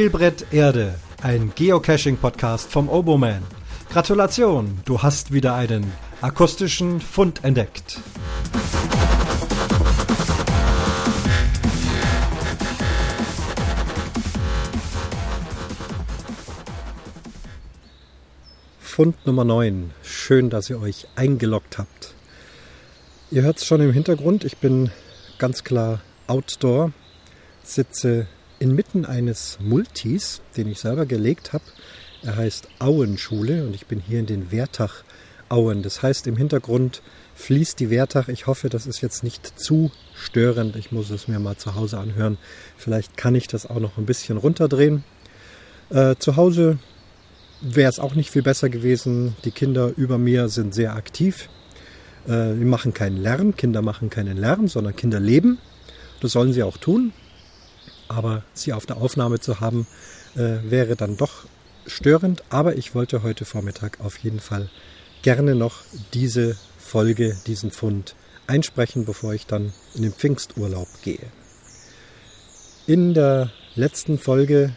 Spielbrett Erde, ein Geocaching-Podcast vom Oboman. Gratulation, du hast wieder einen akustischen Fund entdeckt. Fund Nummer 9. Schön, dass ihr euch eingeloggt habt. Ihr hört es schon im Hintergrund, ich bin ganz klar outdoor, sitze inmitten eines Multis, den ich selber gelegt habe. Er heißt Auenschule und ich bin hier in den Wertach Auen. Das heißt, im Hintergrund fließt die Wertach. Ich hoffe, das ist jetzt nicht zu störend. Ich muss es mir mal zu Hause anhören. Vielleicht kann ich das auch noch ein bisschen runterdrehen. Äh, zu Hause wäre es auch nicht viel besser gewesen. Die Kinder über mir sind sehr aktiv. Äh, die machen keinen Lärm. Kinder machen keinen Lärm, sondern Kinder leben. Das sollen sie auch tun aber sie auf der Aufnahme zu haben, äh, wäre dann doch störend. Aber ich wollte heute Vormittag auf jeden Fall gerne noch diese Folge, diesen Fund einsprechen, bevor ich dann in den Pfingsturlaub gehe. In der letzten Folge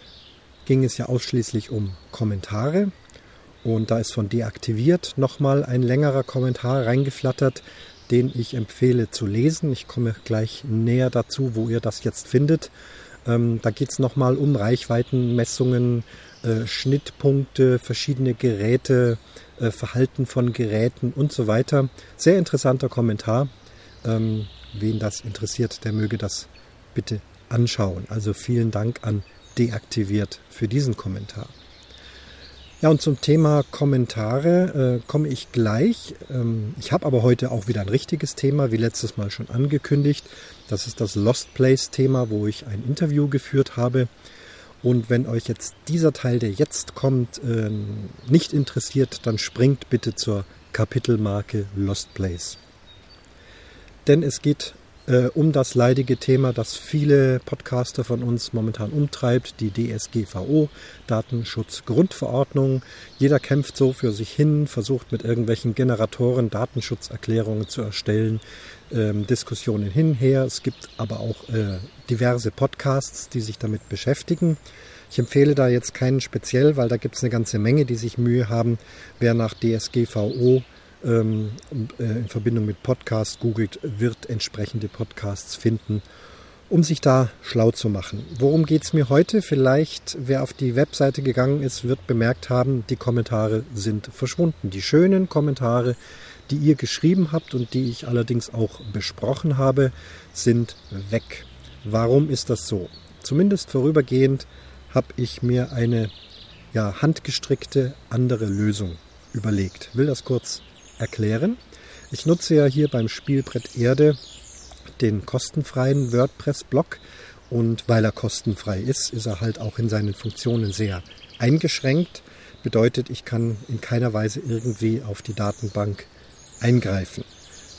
ging es ja ausschließlich um Kommentare. Und da ist von deaktiviert nochmal ein längerer Kommentar reingeflattert, den ich empfehle zu lesen. Ich komme gleich näher dazu, wo ihr das jetzt findet. Ähm, da geht es nochmal um Reichweitenmessungen, äh, Schnittpunkte, verschiedene Geräte, äh, Verhalten von Geräten und so weiter. Sehr interessanter Kommentar. Ähm, wen das interessiert, der möge das bitte anschauen. Also vielen Dank an Deaktiviert für diesen Kommentar. Ja, und zum Thema Kommentare äh, komme ich gleich. Ähm, ich habe aber heute auch wieder ein richtiges Thema, wie letztes Mal schon angekündigt. Das ist das Lost Place Thema, wo ich ein Interview geführt habe. Und wenn euch jetzt dieser Teil, der jetzt kommt, äh, nicht interessiert, dann springt bitte zur Kapitelmarke Lost Place. Denn es geht äh, um das leidige Thema, das viele Podcaster von uns momentan umtreibt, die DSGVO, Datenschutzgrundverordnung. Jeder kämpft so für sich hin, versucht mit irgendwelchen Generatoren Datenschutzerklärungen zu erstellen, ähm, Diskussionen hinher. Es gibt aber auch äh, diverse Podcasts, die sich damit beschäftigen. Ich empfehle da jetzt keinen speziell, weil da gibt es eine ganze Menge, die sich Mühe haben. Wer nach DSGVO ähm, äh, in Verbindung mit Podcast googelt, wird entsprechende Podcasts finden, um sich da schlau zu machen. Worum geht es mir heute? Vielleicht, wer auf die Webseite gegangen ist, wird bemerkt haben, die Kommentare sind verschwunden. Die schönen Kommentare, die ihr geschrieben habt und die ich allerdings auch besprochen habe, sind weg. Warum ist das so? Zumindest vorübergehend habe ich mir eine ja, handgestrickte andere Lösung überlegt. Will das kurz erklären. Ich nutze ja hier beim Spielbrett Erde den kostenfreien WordPress-Blog und weil er kostenfrei ist, ist er halt auch in seinen Funktionen sehr eingeschränkt. Bedeutet, ich kann in keiner Weise irgendwie auf die Datenbank eingreifen.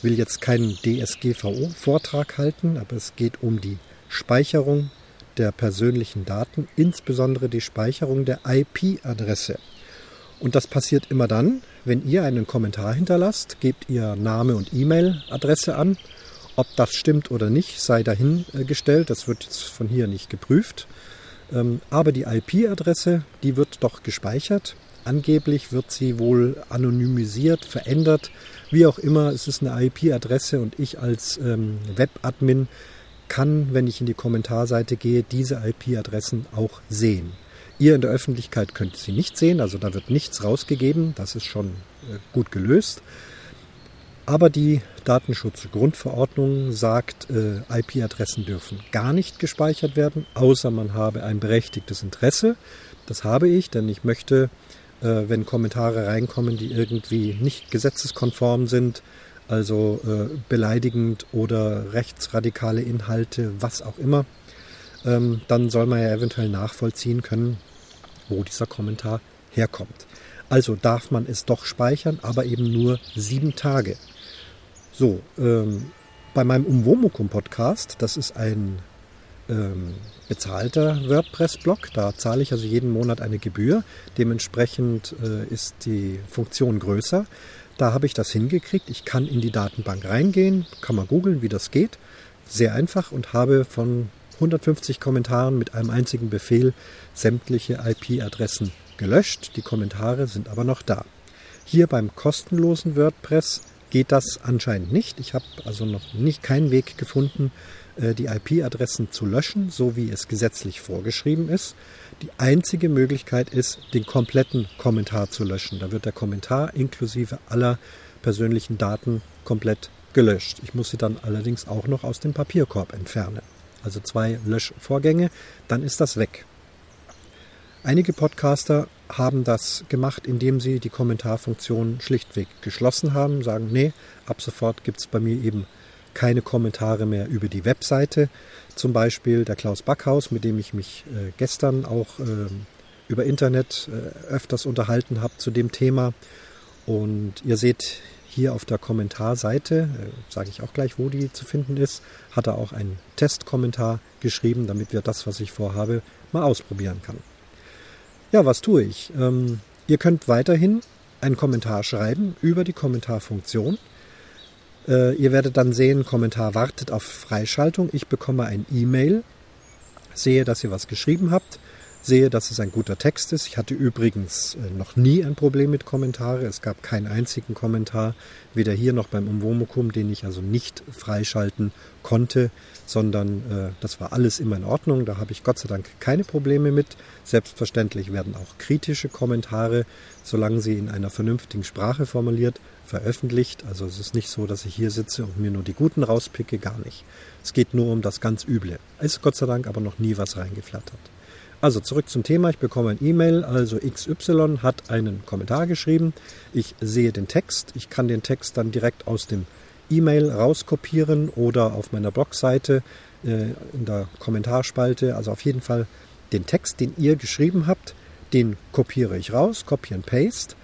Will jetzt keinen DSGVO-Vortrag halten, aber es geht um die Speicherung der persönlichen Daten, insbesondere die Speicherung der IP-Adresse. Und das passiert immer dann, wenn ihr einen Kommentar hinterlasst, gebt ihr Name und E-Mail-Adresse an. Ob das stimmt oder nicht, sei dahingestellt. Das wird jetzt von hier nicht geprüft. Ähm, aber die IP-Adresse, die wird doch gespeichert. Angeblich wird sie wohl anonymisiert, verändert. Wie auch immer, es ist eine IP-Adresse und ich als ähm, Web-Admin kann, wenn ich in die Kommentarseite gehe, diese IP-Adressen auch sehen. Ihr in der Öffentlichkeit könnt sie nicht sehen, also da wird nichts rausgegeben, das ist schon äh, gut gelöst. Aber die Datenschutzgrundverordnung sagt, äh, IP-Adressen dürfen gar nicht gespeichert werden, außer man habe ein berechtigtes Interesse. Das habe ich, denn ich möchte, äh, wenn Kommentare reinkommen, die irgendwie nicht gesetzeskonform sind, also beleidigend oder rechtsradikale Inhalte, was auch immer, ähm, dann soll man ja eventuell nachvollziehen können, wo dieser Kommentar herkommt. Also darf man es doch speichern, aber eben nur sieben Tage. So, ähm, bei meinem Umwomukum-Podcast, das ist ein ähm, bezahlter WordPress-Blog, da zahle ich also jeden Monat eine Gebühr. Dementsprechend äh, ist die Funktion größer. Da habe ich das hingekriegt. Ich kann in die Datenbank reingehen, kann man googeln, wie das geht. Sehr einfach und habe von 150 Kommentaren mit einem einzigen Befehl sämtliche IP-Adressen gelöscht. Die Kommentare sind aber noch da. Hier beim kostenlosen WordPress geht das anscheinend nicht. Ich habe also noch nicht keinen Weg gefunden, äh, die IP-Adressen zu löschen, so wie es gesetzlich vorgeschrieben ist. Die einzige Möglichkeit ist, den kompletten Kommentar zu löschen. Da wird der Kommentar inklusive aller persönlichen Daten komplett gelöscht. Ich muss sie dann allerdings auch noch aus dem Papierkorb entfernen. Also zwei Löschvorgänge, dann ist das weg. Einige Podcaster haben das gemacht, indem sie die Kommentarfunktion schlichtweg geschlossen haben, sagen, nee, ab sofort gibt es bei mir eben keine Kommentare mehr über die Webseite. Zum Beispiel der Klaus Backhaus, mit dem ich mich äh, gestern auch äh, über Internet äh, öfters unterhalten habe zu dem Thema. Und ihr seht hier auf der Kommentarseite, äh, sage ich auch gleich, wo die zu finden ist, hat er auch einen Testkommentar geschrieben, damit wir das, was ich vorhabe, mal ausprobieren kann. Ja, was tue ich? Ähm, ihr könnt weiterhin einen Kommentar schreiben über die Kommentarfunktion. Äh, ihr werdet dann sehen, Kommentar wartet auf Freischaltung. Ich bekomme ein E-Mail, sehe, dass ihr was geschrieben habt sehe, dass es ein guter Text ist. Ich hatte übrigens äh, noch nie ein Problem mit Kommentare. Es gab keinen einzigen Kommentar, weder hier noch beim Umwomukum, den ich also nicht freischalten konnte, sondern äh, das war alles immer in Ordnung. Da habe ich Gott sei Dank keine Probleme mit. Selbstverständlich werden auch kritische Kommentare, solange sie in einer vernünftigen Sprache formuliert, veröffentlicht. Also es ist nicht so, dass ich hier sitze und mir nur die Guten rauspicke, gar nicht. Es geht nur um das ganz Üble. Ist Gott sei Dank aber noch nie was reingeflattert. Also zurück zum Thema. Ich bekomme ein E-Mail. Also XY hat einen Kommentar geschrieben. Ich sehe den Text. Ich kann den Text dann direkt aus dem E-Mail rauskopieren oder auf meiner Blogseite äh, in der Kommentarspalte. Also auf jeden Fall den Text, den ihr geschrieben habt, den kopiere ich raus, Copy and Paste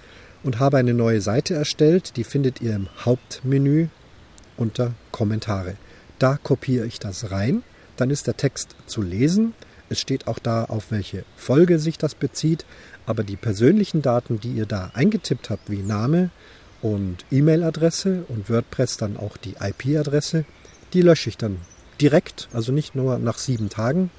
und habe eine neue Seite erstellt. Die findet ihr im Hauptmenü unter Kommentare. Da kopiere ich das rein. Dann ist der Text zu lesen. Es steht auch da, auf welche Folge sich das bezieht, aber die persönlichen Daten, die ihr da eingetippt habt, wie Name und E-Mail-Adresse und WordPress dann auch die IP-Adresse, die lösche ich dann direkt, also nicht nur nach sieben Tagen,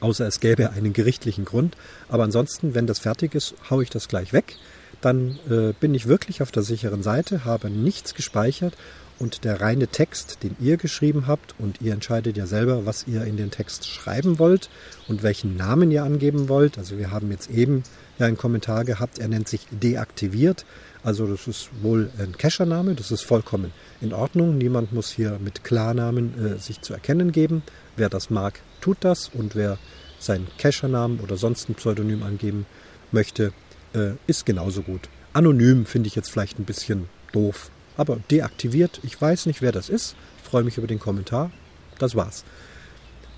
außer es gäbe einen gerichtlichen Grund. Aber ansonsten, wenn das fertig ist, haue ich das gleich weg. Dann äh, bin ich wirklich auf der sicheren Seite, habe nichts gespeichert und der reine Text, den ihr geschrieben habt, und ihr entscheidet ja selber, was ihr in den Text schreiben wollt und welchen Namen ihr angeben wollt. Also wir haben jetzt eben ja einen Kommentar gehabt, er nennt sich deaktiviert. Also das ist wohl ein Cachername, das ist vollkommen in Ordnung. Niemand muss hier mit Klarnamen äh, sich zu erkennen geben. Wer das mag, tut das und wer seinen Cachernamen oder sonst ein Pseudonym angeben möchte, äh, ist genauso gut. Anonym finde ich jetzt vielleicht ein bisschen doof, aber deaktiviert. Ich weiß nicht, wer das ist. Ich freue mich über den Kommentar. Das war's.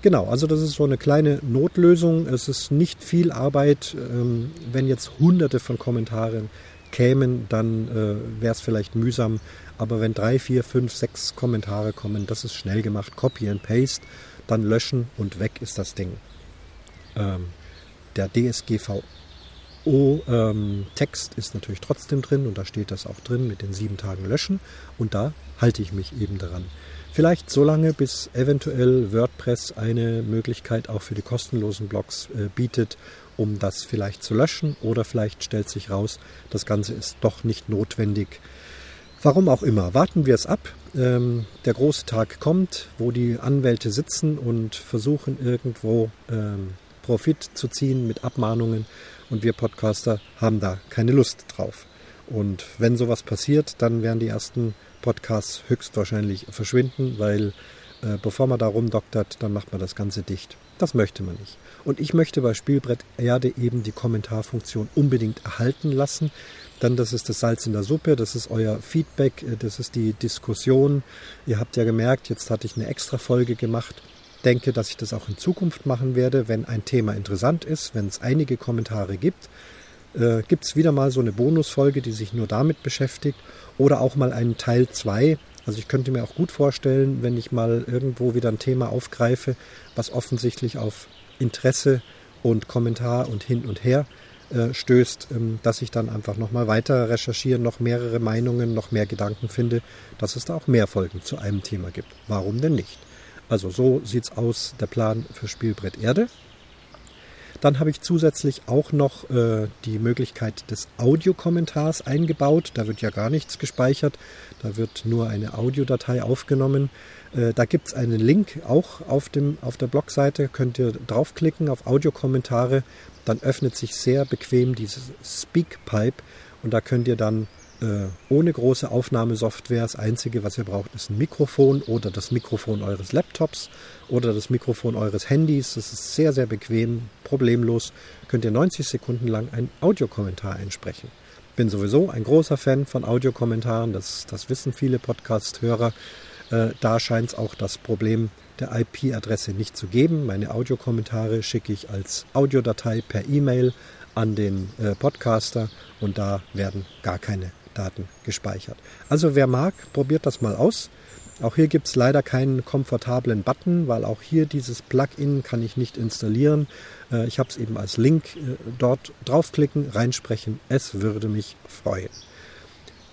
Genau, also das ist so eine kleine Notlösung. Es ist nicht viel Arbeit. Ähm, wenn jetzt hunderte von Kommentaren kämen, dann äh, wäre es vielleicht mühsam. Aber wenn drei, vier, fünf, sechs Kommentare kommen, das ist schnell gemacht. Copy and Paste, dann löschen und weg ist das Ding. Ähm, der DSGVO O-Text ähm, ist natürlich trotzdem drin und da steht das auch drin mit den sieben Tagen löschen und da halte ich mich eben daran. Vielleicht so lange, bis eventuell WordPress eine Möglichkeit auch für die kostenlosen Blogs äh, bietet, um das vielleicht zu löschen oder vielleicht stellt sich raus, das Ganze ist doch nicht notwendig. Warum auch immer, warten wir es ab. Ähm, der große Tag kommt, wo die Anwälte sitzen und versuchen irgendwo ähm, Profit zu ziehen mit Abmahnungen und wir Podcaster haben da keine Lust drauf. Und wenn sowas passiert, dann werden die ersten Podcasts höchstwahrscheinlich verschwinden, weil äh, bevor man da rumdoktert, dann macht man das Ganze dicht. Das möchte man nicht. Und ich möchte bei Spielbrett Erde eben die Kommentarfunktion unbedingt erhalten lassen. Dann, das ist das Salz in der Suppe, das ist euer Feedback, äh, das ist die Diskussion. Ihr habt ja gemerkt, jetzt hatte ich eine extra Folge gemacht denke, dass ich das auch in Zukunft machen werde, wenn ein Thema interessant ist, wenn es einige Kommentare gibt. Äh, gibt es wieder mal so eine Bonusfolge, die sich nur damit beschäftigt oder auch mal einen Teil 2. Also ich könnte mir auch gut vorstellen, wenn ich mal irgendwo wieder ein Thema aufgreife, was offensichtlich auf Interesse und Kommentar und hin und her äh, stößt, ähm, dass ich dann einfach nochmal weiter recherchiere, noch mehrere Meinungen, noch mehr Gedanken finde, dass es da auch mehr Folgen zu einem Thema gibt. Warum denn nicht? Also so sieht's aus, der Plan für Spielbrett Erde. Dann habe ich zusätzlich auch noch äh, die Möglichkeit des Audiokommentars eingebaut. Da wird ja gar nichts gespeichert, da wird nur eine Audiodatei aufgenommen. Äh, da gibt es einen Link auch auf, dem, auf der Blogseite, könnt ihr draufklicken auf Audiokommentare. Dann öffnet sich sehr bequem dieses Speakpipe und da könnt ihr dann äh, ohne große Aufnahmesoftware. Das Einzige, was ihr braucht, ist ein Mikrofon oder das Mikrofon eures Laptops oder das Mikrofon eures Handys. Das ist sehr, sehr bequem, problemlos. Könnt ihr 90 Sekunden lang einen Audiokommentar einsprechen. Bin sowieso ein großer Fan von Audiokommentaren, das, das wissen viele Podcast-Hörer. Äh, da scheint es auch das Problem der IP-Adresse nicht zu geben. Meine Audiokommentare schicke ich als Audiodatei per E-Mail an den äh, Podcaster und da werden gar keine Daten gespeichert. Also wer mag, probiert das mal aus. Auch hier gibt es leider keinen komfortablen Button, weil auch hier dieses Plugin kann ich nicht installieren. Äh, ich habe es eben als Link äh, dort draufklicken, reinsprechen. Es würde mich freuen.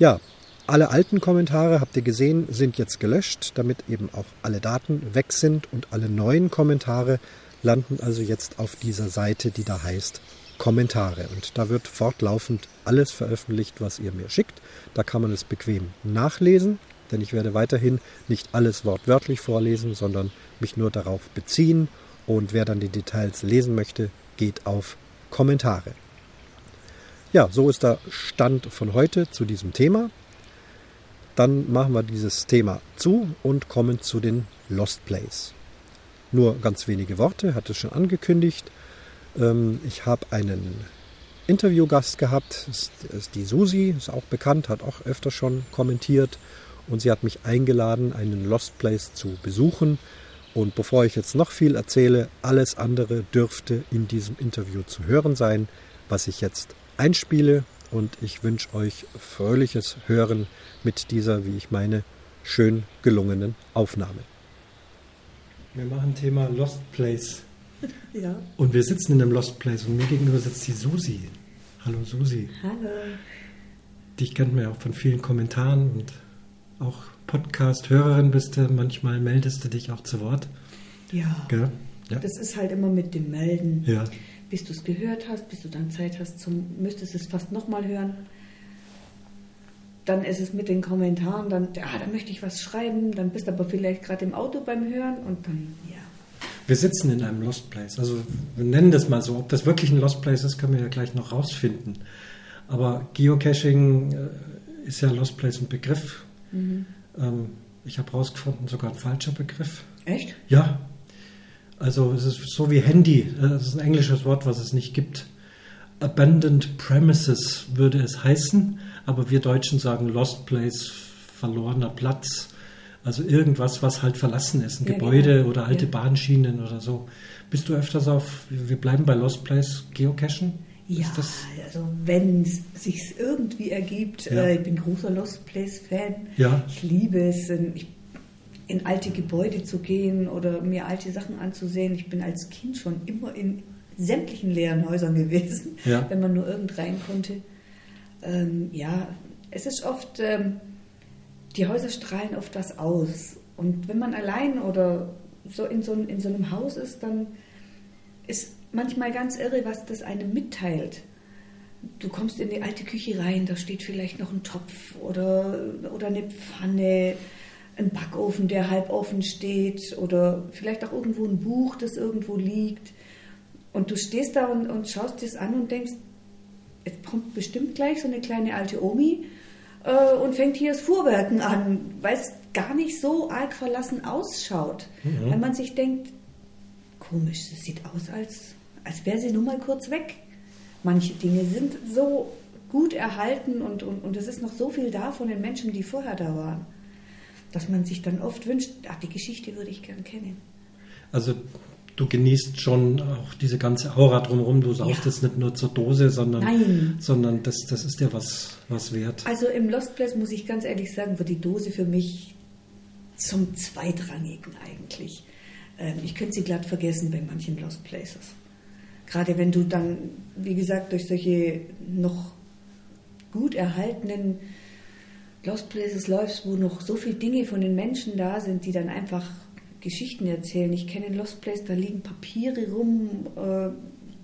Ja, alle alten Kommentare, habt ihr gesehen, sind jetzt gelöscht, damit eben auch alle Daten weg sind und alle neuen Kommentare landen also jetzt auf dieser Seite, die da heißt Kommentare. Und da wird fortlaufend alles veröffentlicht, was ihr mir schickt. Da kann man es bequem nachlesen, denn ich werde weiterhin nicht alles wortwörtlich vorlesen, sondern mich nur darauf beziehen. Und wer dann die Details lesen möchte, geht auf Kommentare. Ja, so ist der Stand von heute zu diesem Thema. Dann machen wir dieses Thema zu und kommen zu den Lost Plays. Nur ganz wenige Worte, hat es schon angekündigt. Ähm, ich habe einen Interviewgast gehabt, das ist die Susi, ist auch bekannt, hat auch öfter schon kommentiert und sie hat mich eingeladen, einen Lost Place zu besuchen. Und bevor ich jetzt noch viel erzähle, alles andere dürfte in diesem Interview zu hören sein, was ich jetzt einspiele. Und ich wünsche euch fröhliches Hören mit dieser, wie ich meine, schön gelungenen Aufnahme. Wir machen Thema Lost Place. Ja. Und wir sitzen in einem Lost Place und mir gegenüber sitzt die Susi. Hallo Susi. Hallo. Dich kennt man ja auch von vielen Kommentaren und auch Podcast-Hörerin bist du. Manchmal meldest du dich auch zu Wort. Ja. Ja. Das ist halt immer mit dem Melden. Ja. Bis du es gehört hast, bis du dann Zeit hast, zum, müsstest es fast nochmal hören. Dann ist es mit den Kommentaren, dann, ja, da möchte ich was schreiben, dann bist du aber vielleicht gerade im Auto beim Hören und dann, ja. Wir sitzen in einem Lost Place. Also wir nennen das mal so. Ob das wirklich ein Lost Place ist, können wir ja gleich noch rausfinden. Aber Geocaching äh, ist ja Lost Place ein Begriff. Mhm. Ähm, ich habe herausgefunden, sogar ein falscher Begriff. Echt? Ja. Also es ist so wie Handy. Äh, das ist ein englisches Wort, was es nicht gibt. Abandoned Premises würde es heißen, aber wir Deutschen sagen Lost Place, verlorener Platz also irgendwas, was halt verlassen ist, ein ja, Gebäude genau. oder alte ja. Bahnschienen oder so. Bist du öfters auf, wir bleiben bei Lost Place geocachen? Ja, also wenn es sich irgendwie ergibt, ja. äh, ich bin großer Lost Place Fan. Ja. Ich liebe es, in, in alte Gebäude zu gehen oder mir alte Sachen anzusehen. Ich bin als Kind schon immer in sämtlichen leeren Häusern gewesen, ja. wenn man nur irgend rein konnte. Ähm, ja, es ist oft ähm, die Häuser strahlen oft was aus. Und wenn man allein oder so in so, in so einem Haus ist, dann ist manchmal ganz irre, was das einem mitteilt. Du kommst in die alte Küche rein, da steht vielleicht noch ein Topf oder, oder eine Pfanne, ein Backofen, der halb offen steht oder vielleicht auch irgendwo ein Buch, das irgendwo liegt. Und du stehst da und, und schaust das an und denkst, es kommt bestimmt gleich so eine kleine alte Omi äh, und fängt hier das Fuhrwerken an, weil es gar nicht so arg verlassen ausschaut. Mhm. Weil man sich denkt, komisch, es sieht aus, als, als wäre sie nur mal kurz weg. Manche Dinge sind so gut erhalten und, und, und es ist noch so viel da von den Menschen, die vorher da waren, dass man sich dann oft wünscht, ach, die Geschichte würde ich gern kennen. Also du genießt schon auch diese ganze Aura drumherum. Du saust ja. jetzt nicht nur zur Dose, sondern, Nein. sondern das, das ist dir was, was wert. Also im Lost Place muss ich ganz ehrlich sagen, wird die Dose für mich zum Zweitrangigen eigentlich. Ähm, ich könnte sie glatt vergessen bei manchen Lost Places. Gerade wenn du dann, wie gesagt, durch solche noch gut erhaltenen Lost Places läufst, wo noch so viele Dinge von den Menschen da sind, die dann einfach Geschichten erzählen. Ich kenne in Lost Place, da liegen Papiere rum, äh,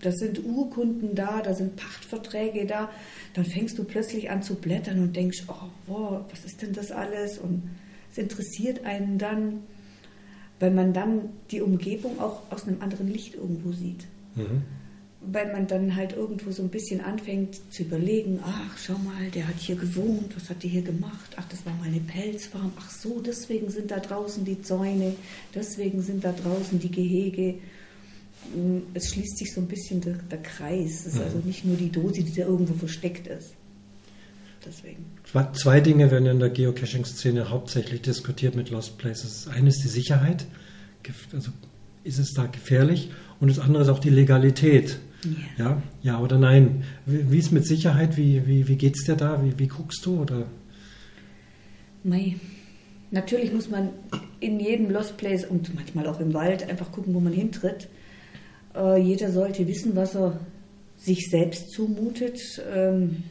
da sind Urkunden da, da sind Pachtverträge da. Dann fängst du plötzlich an zu blättern und denkst, oh, wow, was ist denn das alles? Und es interessiert einen dann, weil man dann die Umgebung auch aus einem anderen Licht irgendwo sieht. Mhm weil man dann halt irgendwo so ein bisschen anfängt zu überlegen, ach, schau mal, der hat hier gewohnt, was hat der hier gemacht? Ach, das war mal eine Pelzfarm. Ach so, deswegen sind da draußen die Zäune, deswegen sind da draußen die Gehege. Mm, es schließt sich so ein bisschen der, der Kreis. Es ist mhm. also nicht nur die Dose, die da irgendwo versteckt ist. Deswegen. Zwei Dinge werden in der Geocaching-Szene hauptsächlich diskutiert mit Lost Places. Eines ist die Sicherheit. Also ist es da gefährlich? Und das andere ist auch die Legalität. Ja. ja, ja oder nein. Wie, wie ist mit Sicherheit? Wie, wie, wie geht es dir da? Wie, wie guckst du? Oder? Mei. Natürlich muss man in jedem Lost Place und manchmal auch im Wald einfach gucken, wo man hintritt. Äh, jeder sollte wissen, was er sich selbst zumutet. Ähm,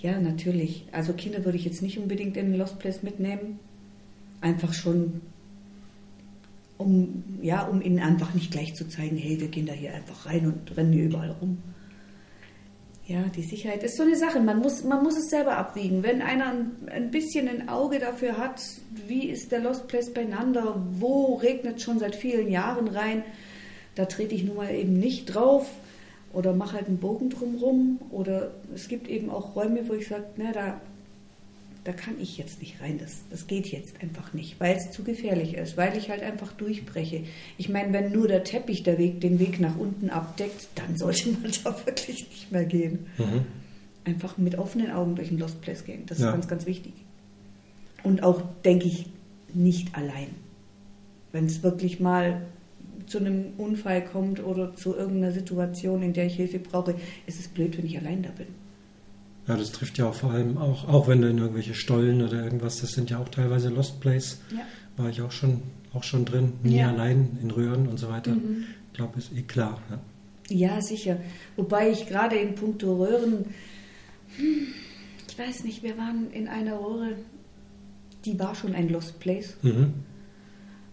ja, natürlich. Also Kinder würde ich jetzt nicht unbedingt in den Lost Place mitnehmen. Einfach schon um, ja, um ihnen einfach nicht gleich zu zeigen, hey, wir gehen da hier einfach rein und rennen hier überall rum. Ja, die Sicherheit ist so eine Sache. Man muss, man muss es selber abwiegen. Wenn einer ein, ein bisschen ein Auge dafür hat, wie ist der Lost Place beieinander, wo regnet schon seit vielen Jahren rein, da trete ich nun mal eben nicht drauf oder mache halt einen Bogen drumrum. Oder es gibt eben auch Räume, wo ich sage, na, da da kann ich jetzt nicht rein, das, das geht jetzt einfach nicht, weil es zu gefährlich ist, weil ich halt einfach durchbreche. Ich meine, wenn nur der Teppich der Weg, den Weg nach unten abdeckt, dann sollte man da wirklich nicht mehr gehen. Mhm. Einfach mit offenen Augen durch den Lost Place gehen, das ja. ist ganz, ganz wichtig. Und auch, denke ich, nicht allein. Wenn es wirklich mal zu einem Unfall kommt oder zu irgendeiner Situation, in der ich Hilfe brauche, ist es blöd, wenn ich allein da bin. Ja, das trifft ja auch vor allem auch, auch wenn du in irgendwelche Stollen oder irgendwas, das sind ja auch teilweise Lost Place. Ja. War ich auch schon, auch schon drin, nie ja. allein in Röhren und so weiter. Mhm. Ich glaube, ist eh klar. Ja. ja, sicher. Wobei ich gerade in puncto Röhren, hm, ich weiß nicht, wir waren in einer Röhre, die war schon ein Lost Place. Mhm.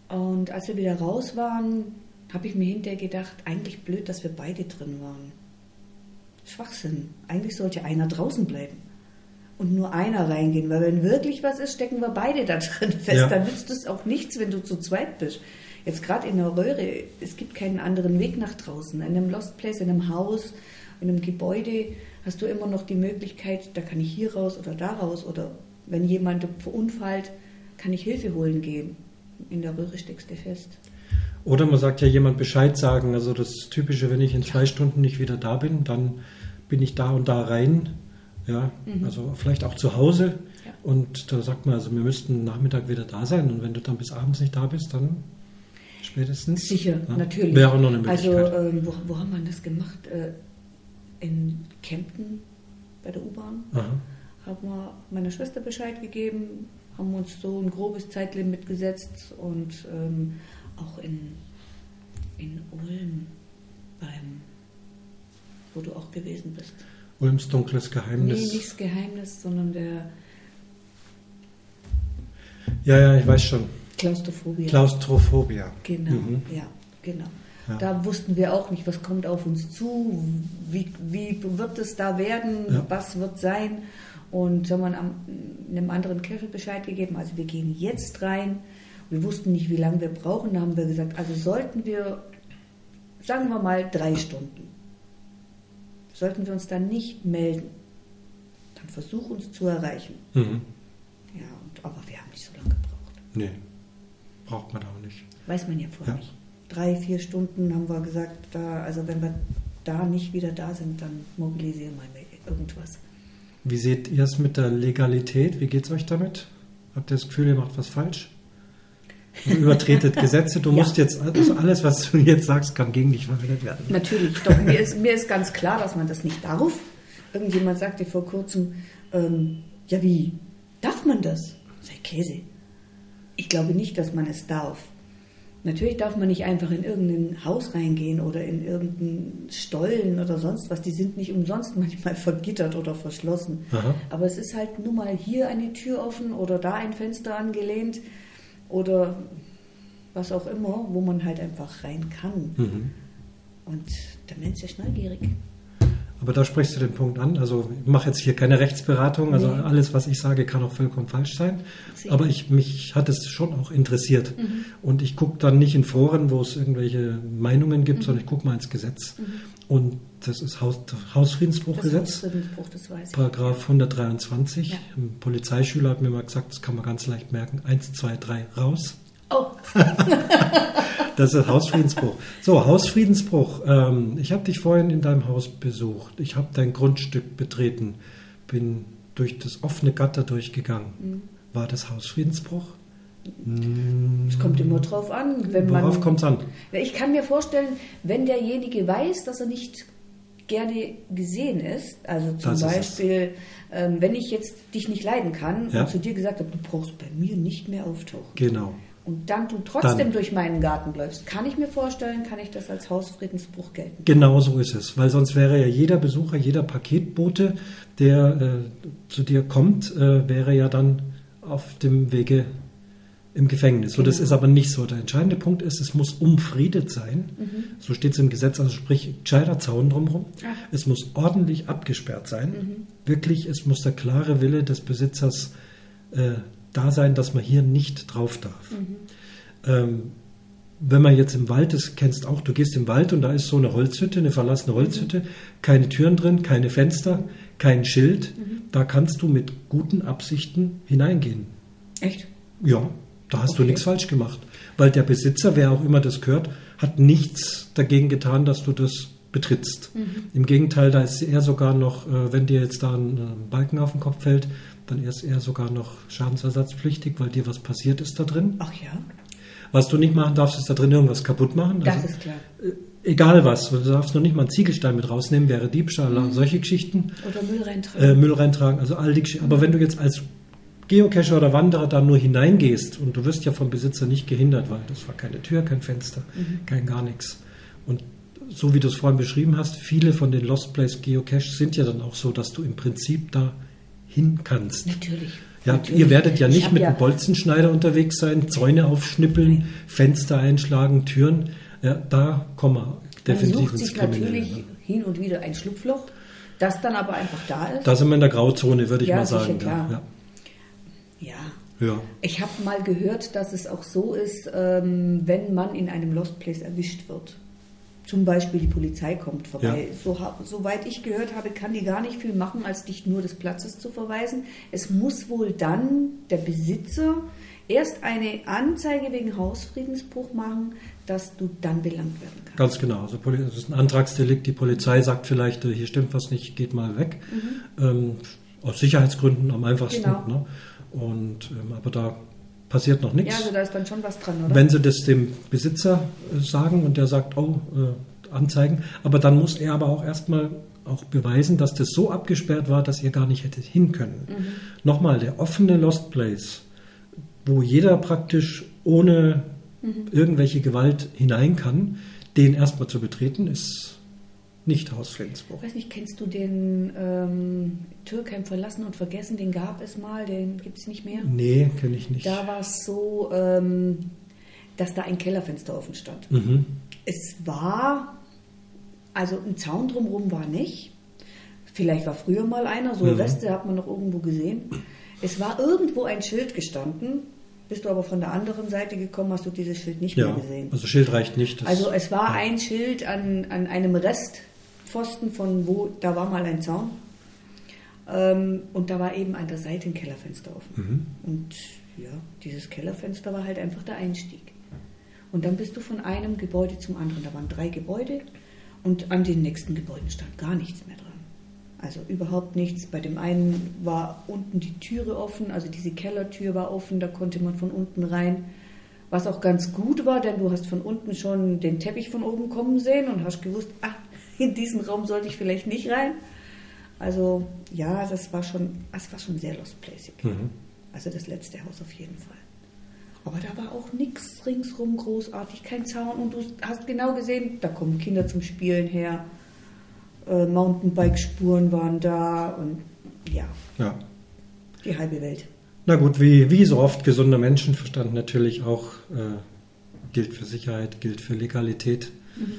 Und als wir wieder raus waren, habe ich mir hinterher gedacht, eigentlich blöd, dass wir beide drin waren. Schwachsinn. Eigentlich sollte einer draußen bleiben und nur einer reingehen, weil wenn wirklich was ist, stecken wir beide da drin fest. Ja. Dann nützt es auch nichts, wenn du zu zweit bist. Jetzt gerade in der Röhre, es gibt keinen anderen Weg nach draußen. In einem Lost Place, in einem Haus, in einem Gebäude hast du immer noch die Möglichkeit, da kann ich hier raus oder da raus oder wenn jemand verunfallt, kann ich Hilfe holen gehen. In der Röhre steckst du fest. Oder man sagt ja jemand Bescheid sagen. Also das Typische, wenn ich in zwei Stunden nicht wieder da bin, dann bin ich da und da rein. Ja, mhm. also vielleicht auch zu Hause. Ja. Und da sagt man, also wir müssten Nachmittag wieder da sein. Und wenn du dann bis abends nicht da bist, dann spätestens. Sicher, ja, natürlich. Wäre noch eine Möglichkeit. Also ähm, wo, wo, haben wir das gemacht? Äh, in Kempten bei der U-Bahn. Haben wir meiner Schwester Bescheid gegeben, haben uns so ein grobes Zeitlimit gesetzt und ähm, auch in, in Ulm beim, wo du auch gewesen bist. Ulms dunkles Geheimnis. Nee, nicht das Geheimnis, sondern der. Ja, ja, ich weiß schon. Klaustrophobia. Klaustrophobia. Genau, mhm. ja, genau. Ja. Da wussten wir auch nicht, was kommt auf uns zu, wie, wie wird es da werden, ja. was wird sein. Und haben wir einem anderen Kirche Bescheid gegeben, also wir gehen jetzt rein wir wussten nicht, wie lange wir brauchen. Da haben wir gesagt, also sollten wir, sagen wir mal, drei Stunden, sollten wir uns dann nicht melden, dann versuch uns zu erreichen. Mhm. Ja, und, aber wir haben nicht so lange gebraucht. Nee, braucht man auch nicht. Weiß man ja vorher ja. nicht. Drei, vier Stunden haben wir gesagt, da, also wenn wir da nicht wieder da sind, dann mobilisieren wir irgendwas. Wie seht ihr es mit der Legalität? Wie geht es euch damit? Habt ihr das Gefühl, ihr macht was falsch? Du übertretet Gesetze. Du ja. musst jetzt, also alles, was du jetzt sagst, kann gegen dich verwendet werden. Natürlich, doch mir ist, mir ist ganz klar, dass man das nicht darf. Irgendjemand sagte vor kurzem, ähm, ja wie, darf man das? Sei Käse. Ich glaube nicht, dass man es darf. Natürlich darf man nicht einfach in irgendein Haus reingehen oder in irgendeinen Stollen oder sonst was. Die sind nicht umsonst manchmal vergittert oder verschlossen. Aha. Aber es ist halt nun mal hier eine Tür offen oder da ein Fenster angelehnt oder was auch immer, wo man halt einfach rein kann. Mhm. Und der Mensch ist neugierig. Aber da sprichst du den Punkt an. Also ich mache jetzt hier keine Rechtsberatung. Also Nee. alles, was ich sage, kann auch vollkommen falsch sein. Sicher. Aber ich, mich hat es schon auch interessiert. Mhm. Und ich gucke dann nicht in Foren, wo es irgendwelche Meinungen gibt, sondern ich gucke mal ins Gesetz. Und das ist Haus, Mhm. das Hausfriedensbruchgesetz, Hausfriedensbruch, das weiß ich. Paragraph 123. Ja. Ein Polizeischüler hat mir mal gesagt, das kann man ganz leicht merken. Eins, zwei, drei, raus. Oh, Das ist Hausfriedensbruch. So, Hausfriedensbruch. Ähm, ich habe dich vorhin in deinem Haus besucht. Ich habe dein Grundstück betreten. Bin durch das offene Gatter durchgegangen. Mhm. War das Hausfriedensbruch? es kommt immer drauf an, wenn man. Worauf kommt es an? Ich kann mir vorstellen, wenn derjenige weiß, dass er nicht gerne gesehen ist, also zum Das. Beispiel, ähm, wenn ich jetzt dich nicht leiden kann Ja. und zu dir gesagt habe, du brauchst bei mir nicht mehr auftauchen Genau. Und dann du trotzdem Dann- durch meinen Garten läufst, kann ich mir vorstellen, kann ich das als Hausfriedensbruch gelten. Genau so ist es. Weil sonst wäre ja jeder Besucher, jeder Paketbote, der äh, zu dir kommt, äh, wäre ja dann auf dem Wege im Gefängnis. So, das Genau. ist aber nicht so. Der entscheidende Punkt ist, es muss umfriedet sein. Mhm. So steht es im Gesetz, also sprich gescheiter Zaun drumherum. Es muss ordentlich abgesperrt sein. Mhm. Wirklich, es muss der klare Wille des Besitzers äh, da sein, dass man hier nicht drauf darf. Mhm. Ähm, wenn man jetzt im Wald ist, kennst auch, du gehst im Wald und da ist so eine Holzhütte, eine verlassene Holzhütte, keine Türen drin, keine Fenster, kein Schild. Da kannst du mit guten Absichten hineingehen. Echt? Ja, da hast du Okay. nichts falsch gemacht. Weil der Besitzer, wer auch immer das gehört, hat nichts dagegen getan, dass du das betrittst. Im Gegenteil, da ist er sogar noch, äh, wenn dir jetzt da ein äh, Balken auf den Kopf fällt, dann ist er sogar noch schadensersatzpflichtig, weil dir was passiert ist da drin. Ach ja, Was du nicht machen darfst, ist da drin irgendwas kaputt machen. das Also, ist klar. egal was. Du darfst noch nicht mal einen Ziegelstein mit rausnehmen, wäre Diebstahl, solche Geschichten. Oder Müll reintragen. Äh, Müll reintragen, also all die Geschichten. Aber wenn du jetzt als Geocacher oder Wanderer da nur hineingehst und du wirst ja vom Besitzer nicht gehindert, weil das war keine Tür, kein Fenster, kein gar nichts. Und so wie du es vorhin beschrieben hast, viele von den Lost Place Geocaches sind ja dann auch so, dass du im Prinzip da hin kannst. Natürlich. Ja, Natürlich. ihr werdet ja Ich nicht mit ja, einem Bolzenschneider unterwegs sein, Zäune aufschnippeln, Nein. Fenster einschlagen, Türen. Ja, da kommen wir Man definitiv sucht sich Kriminelle. natürlich ne? hin und wieder ein Schlupfloch, das dann aber einfach da ist. Da sind wir in der Grauzone, würde ich Ja, mal sicher, sagen. Ja, ja. ja. ja. Ich habe mal gehört, dass es auch so ist, ähm, wenn man in einem Lost Place erwischt wird. Zum Beispiel die Polizei kommt vorbei. So, ha- soweit ich gehört habe, kann die gar nicht viel machen, als dich nur des Platzes zu verweisen. Es muss wohl dann der Besitzer erst eine Anzeige wegen Hausfriedensbruch machen, dass du dann belangt werden kannst. Ganz genau. Also das ist ein Antragsdelikt. Die Polizei sagt vielleicht, äh, hier stimmt was nicht, geht mal weg. Ähm, aus Sicherheitsgründen am einfachsten. Mhm. Genau. Ne? Und, ähm, aber da passiert noch nichts. Ja, also da ist dann schon was dran, oder? Wenn sie das dem Besitzer äh, sagen und der sagt, oh, äh, anzeigen, aber dann muss er aber auch erstmal auch beweisen, dass das so abgesperrt war, dass ihr gar nicht hättet hin können. Mhm. Nochmal, der offene Lost Place, wo jeder praktisch ohne Mhm. irgendwelche Gewalt hinein kann, den erstmal zu betreten, ist nicht Hausfriedensbruch. Ich weiß nicht, kennst du den ähm, Türkheim verlassen und vergessen? Den gab es mal, den gibt es nicht mehr. Nee, kenne ich nicht. Da war es so, ähm, dass da ein Kellerfenster offen stand. Mhm. Es war, also ein Zaun drumherum war nicht. Vielleicht war früher mal einer, so Mhm. Reste hat man noch irgendwo gesehen. Es war irgendwo ein Schild gestanden. Bist du aber von der anderen Seite gekommen, hast du dieses Schild nicht Ja, mehr gesehen. also Schild reicht nicht. Also es war ein Schild an, an einem Restpfosten von wo, da war mal ein Zaun. Ähm, und da war eben an der Seite ein Kellerfenster offen. Mhm. Und ja, dieses Kellerfenster war halt einfach der Einstieg. Und dann bist du von einem Gebäude zum anderen. Da waren drei Gebäude und an den nächsten Gebäuden stand gar nichts mehr dran. Also überhaupt nichts. Bei dem einen war unten die Türe offen, also diese Kellertür war offen, da konnte man von unten rein. Was auch ganz gut war, denn du hast von unten schon den Teppich von oben kommen sehen und hast gewusst, ah, in diesen Raum sollte ich vielleicht nicht rein. Also ja, das war schon, das war schon sehr Lost Placing. Mhm. Also das letzte Haus auf jeden Fall. Aber da war auch nichts ringsrum großartig, kein Zaun. Und du hast genau gesehen, da kommen Kinder zum Spielen her. Äh, Mountainbike-Spuren waren da und ja, Ja. die halbe Welt. Na gut, wie, wie so oft gesunder Menschenverstand natürlich auch äh, gilt für Sicherheit, gilt für Legalität. Mhm.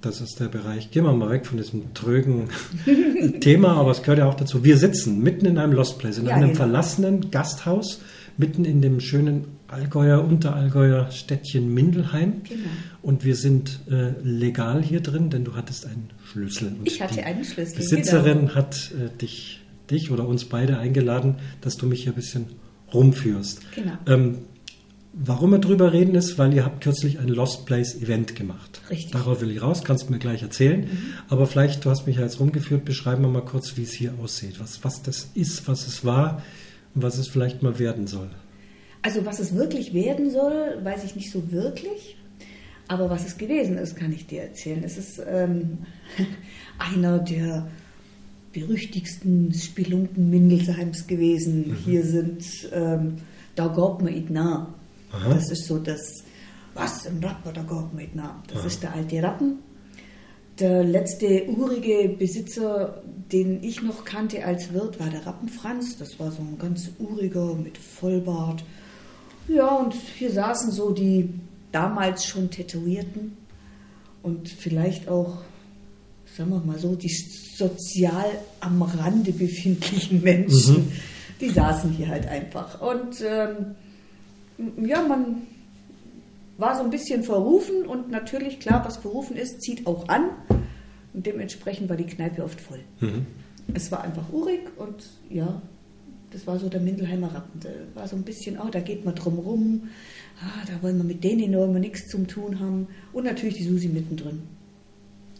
Das ist der Bereich. Gehen wir mal weg von diesem trögen Thema, aber es gehört ja auch dazu. Wir sitzen mitten in einem Lost Place, in ja, einem genau. verlassenen Gasthaus, mitten in dem schönen Allgäuer, Unterallgäuer Städtchen Mindelheim. Genau. Und wir sind äh, legal hier drin, denn du hattest einen Schlüssel. Und ich hatte einen Schlüssel. Die Besitzerin genau. hat äh, dich, dich oder uns beide eingeladen, dass du mich hier ein bisschen rumführst. Genau. Ähm, Warum wir drüber reden ist, weil ihr habt kürzlich ein Lost Place Event gemacht. Richtig. Darauf will ich raus, kannst du mir gleich erzählen. Mhm. Aber vielleicht, du hast mich ja jetzt rumgeführt, beschreiben wir mal kurz, wie es hier aussieht. Was, was das ist, was es war und was es vielleicht mal werden soll. Also was es wirklich werden soll, weiß ich nicht so wirklich. Aber was es gewesen ist, kann ich dir erzählen. Es ist ähm, einer der berüchtigsten Spelunken Mindelsheims gewesen. Mhm. Hier sind ähm, da gab man it nah. Aha. Das ist so das, was im man it nah. Das Aha. ist der alte Rappen. Der letzte urige Besitzer, den ich noch kannte als Wirt, war der Rappenfranz. Das war so ein ganz uriger mit Vollbart. Ja, und hier saßen so die damals schon Tätowierten und vielleicht auch, sagen wir mal so, die sozial am Rande befindlichen Menschen. Mhm die saßen hier halt einfach. Und ähm, ja, man war so ein bisschen verrufen und natürlich, klar, was verrufen ist, zieht auch an. Und dementsprechend war die Kneipe oft voll. Mhm. Es war einfach urig und ja, das war so der Mindelheimer Rappen. Da war so ein bisschen, oh, da geht man drum rum, ah, da wollen wir mit denen wollen wir nichts zum tun haben. Und natürlich die Susi mittendrin.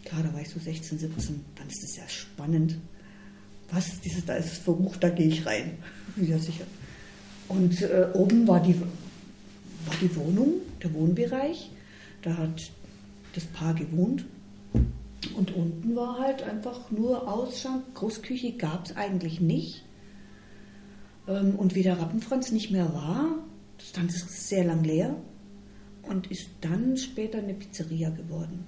Klar, da war ich so 16, 17, dann ist es ja spannend was, dieses, da ist es verrucht, da gehe ich rein. Ja, sicher. Und äh, oben war die, war die Wohnung, der Wohnbereich. Da hat das Paar gewohnt. Und unten war halt einfach nur Ausschank. Großküche gab es eigentlich nicht. Ähm, und wie der Rappenfranz nicht mehr war, stand es sehr lang leer und ist dann später eine Pizzeria geworden.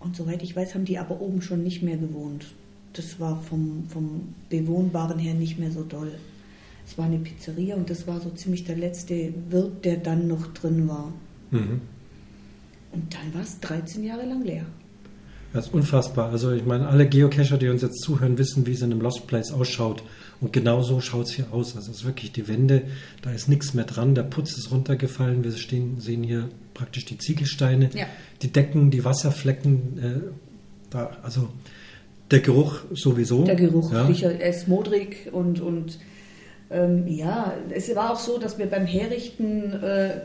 Und soweit ich weiß, haben die aber oben schon nicht mehr gewohnt das war vom, vom Bewohnbaren her nicht mehr so doll. Es war eine Pizzeria und das war so ziemlich der letzte Wirt, der dann noch drin war. Mhm. Und dann war es 13 Jahre lang leer. Das ist unfassbar. Also ich meine, alle Geocacher, die uns jetzt zuhören, wissen, wie es in einem Lost Place ausschaut. Und genau so schaut es hier aus. Also es ist wirklich die Wände, da ist nichts mehr dran, der Putz ist runtergefallen. Wir stehen, sehen hier praktisch die Ziegelsteine, ja. die Decken, die Wasserflecken. Äh, da, also der Geruch sowieso. Der Geruch, ja. sicher. Er ist modrig und, und ähm, ja, es war auch so, dass wir beim Herrichten äh,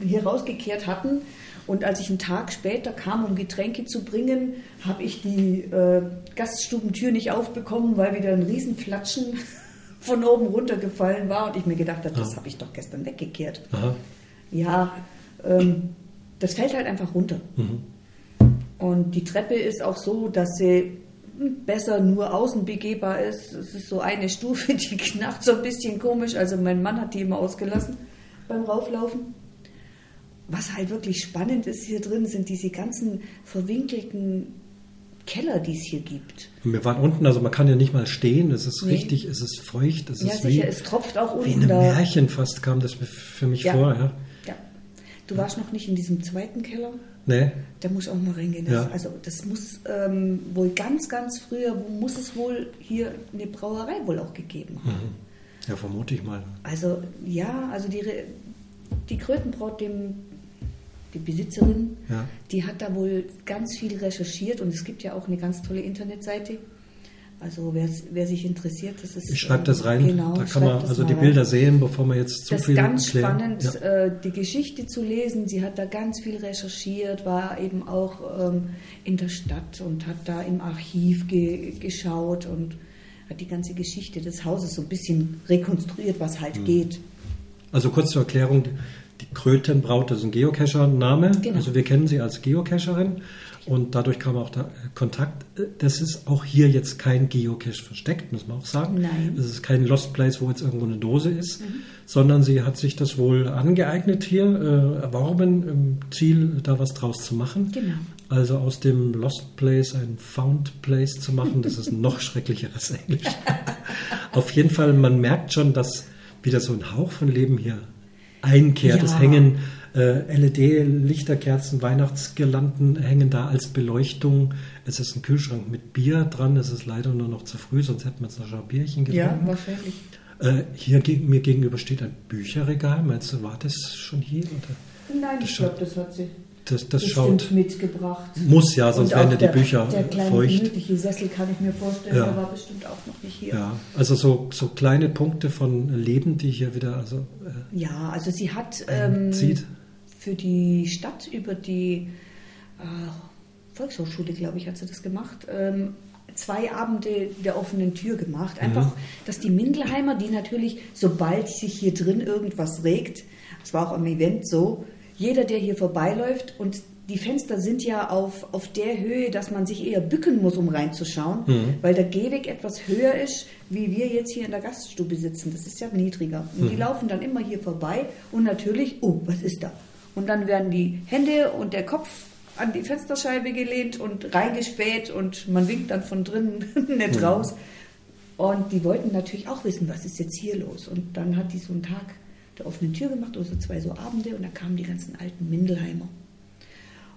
hier rausgekehrt hatten. Und als ich einen Tag später kam, um Getränke zu bringen, habe ich die äh, Gaststubentür nicht aufbekommen, weil wieder ein Riesenflatschen von oben runtergefallen war. Und ich mir gedacht habe, das habe ich doch gestern weggekehrt. Aha. Ja, ähm, das fällt halt einfach runter. Mhm. Und die Treppe ist auch so, dass sie besser nur außen begehbar ist. Es ist so eine Stufe, die knarrt so ein bisschen komisch. Also mein Mann hat die immer ausgelassen beim Rauflaufen. Was halt wirklich spannend ist hier drin, sind diese ganzen verwinkelten Keller, die es hier gibt. wir waren unten, also man kann ja nicht mal stehen, es ist nee. richtig, es ist feucht, es ja, ist sicher, wie, es tropft auch unten. Wie ein Märchen fast kam das für mich ja. vor. Ja. Du warst noch nicht in diesem zweiten Keller? Nee. Da muss auch mal reingehen. Das, ja. Also das muss ähm, wohl ganz, ganz früher, muss es wohl hier eine Brauerei wohl auch gegeben haben. Mhm. Ja, vermute ich mal. Also ja, also die, die Krötenbraut, dem, die Besitzerin, ja. die hat da wohl ganz viel recherchiert und es gibt ja auch eine ganz tolle Internetseite also wer, wer sich interessiert, das ist. Ich schreibe das rein. Genau, da kann man also die Bilder rein. sehen, bevor man jetzt zu das viel. Das ist ganz erklären. spannend, ja. äh, die Geschichte zu lesen. Sie hat da ganz viel recherchiert, war eben auch ähm, in der Stadt und hat da im Archiv ge geschaut und hat die ganze Geschichte des Hauses so ein bisschen rekonstruiert, was halt mhm. geht. Also kurz zur Erklärung, die Krötenbraut, das ist ein Geocacher-Name. Genau. Also wir kennen sie als Geocacherin. Und dadurch kam auch der Kontakt. Das ist auch hier jetzt kein Geocache versteckt, muss man auch sagen. Nein. Es ist kein Lost Place, wo jetzt irgendwo eine Dose ist, mhm. sondern sie hat sich das wohl angeeignet hier, äh, erworben, im Ziel, da was draus zu machen. Genau. Also aus dem Lost Place ein Found Place zu machen, das ist ein noch schrecklicheres Englisch. Auf jeden Fall, man merkt schon, dass wieder so ein Hauch von Leben hier einkehrt. Ja. Es hängen äh, LED-Lichterkerzen, Weihnachtsgirlanden hängen da als Beleuchtung. Es ist ein Kühlschrank mit Bier dran. Es ist leider nur noch zu früh, sonst hätten wir jetzt noch schon ein Bierchen Ja, getrunken. wahrscheinlich. Äh, hier geg mir gegenüber steht ein Bücherregal. Meinst du, war das schon hier? Oder? Nein, Das ich glaube, das hat sie Das, das schaut. mitgebracht. Muss ja, sonst auch ja die der, Bücher Der kleine feucht. gemütliche Sessel kann ich mir vorstellen, Ja. der war bestimmt auch noch nicht hier. Ja, also so, so kleine Punkte von Leben, die hier wieder also äh, Ja, also sie hat ähm, für die Stadt über die äh, Volkshochschule, glaube ich, hat sie das gemacht. Ähm, zwei Abende der offenen Tür gemacht. Einfach, dass die Mindelheimer, die natürlich, sobald sich hier drin irgendwas regt, es war auch am Event so, jeder, der hier vorbeiläuft und die Fenster sind ja auf, auf der Höhe, dass man sich eher bücken muss, um reinzuschauen, weil der Gehweg etwas höher ist, wie wir jetzt hier in der Gaststube sitzen. Das ist ja niedriger. Und die laufen dann immer hier vorbei und natürlich, oh, was ist da? Und dann werden die Hände und der Kopf an die Fensterscheibe gelehnt und reingespäht und man winkt dann von drinnen nicht raus. Und die wollten natürlich auch wissen, was ist jetzt hier los. Und dann hat die so einen Tag der offenen Tür gemacht, oder so zwei so Abende, und da kamen die ganzen alten Mindelheimer.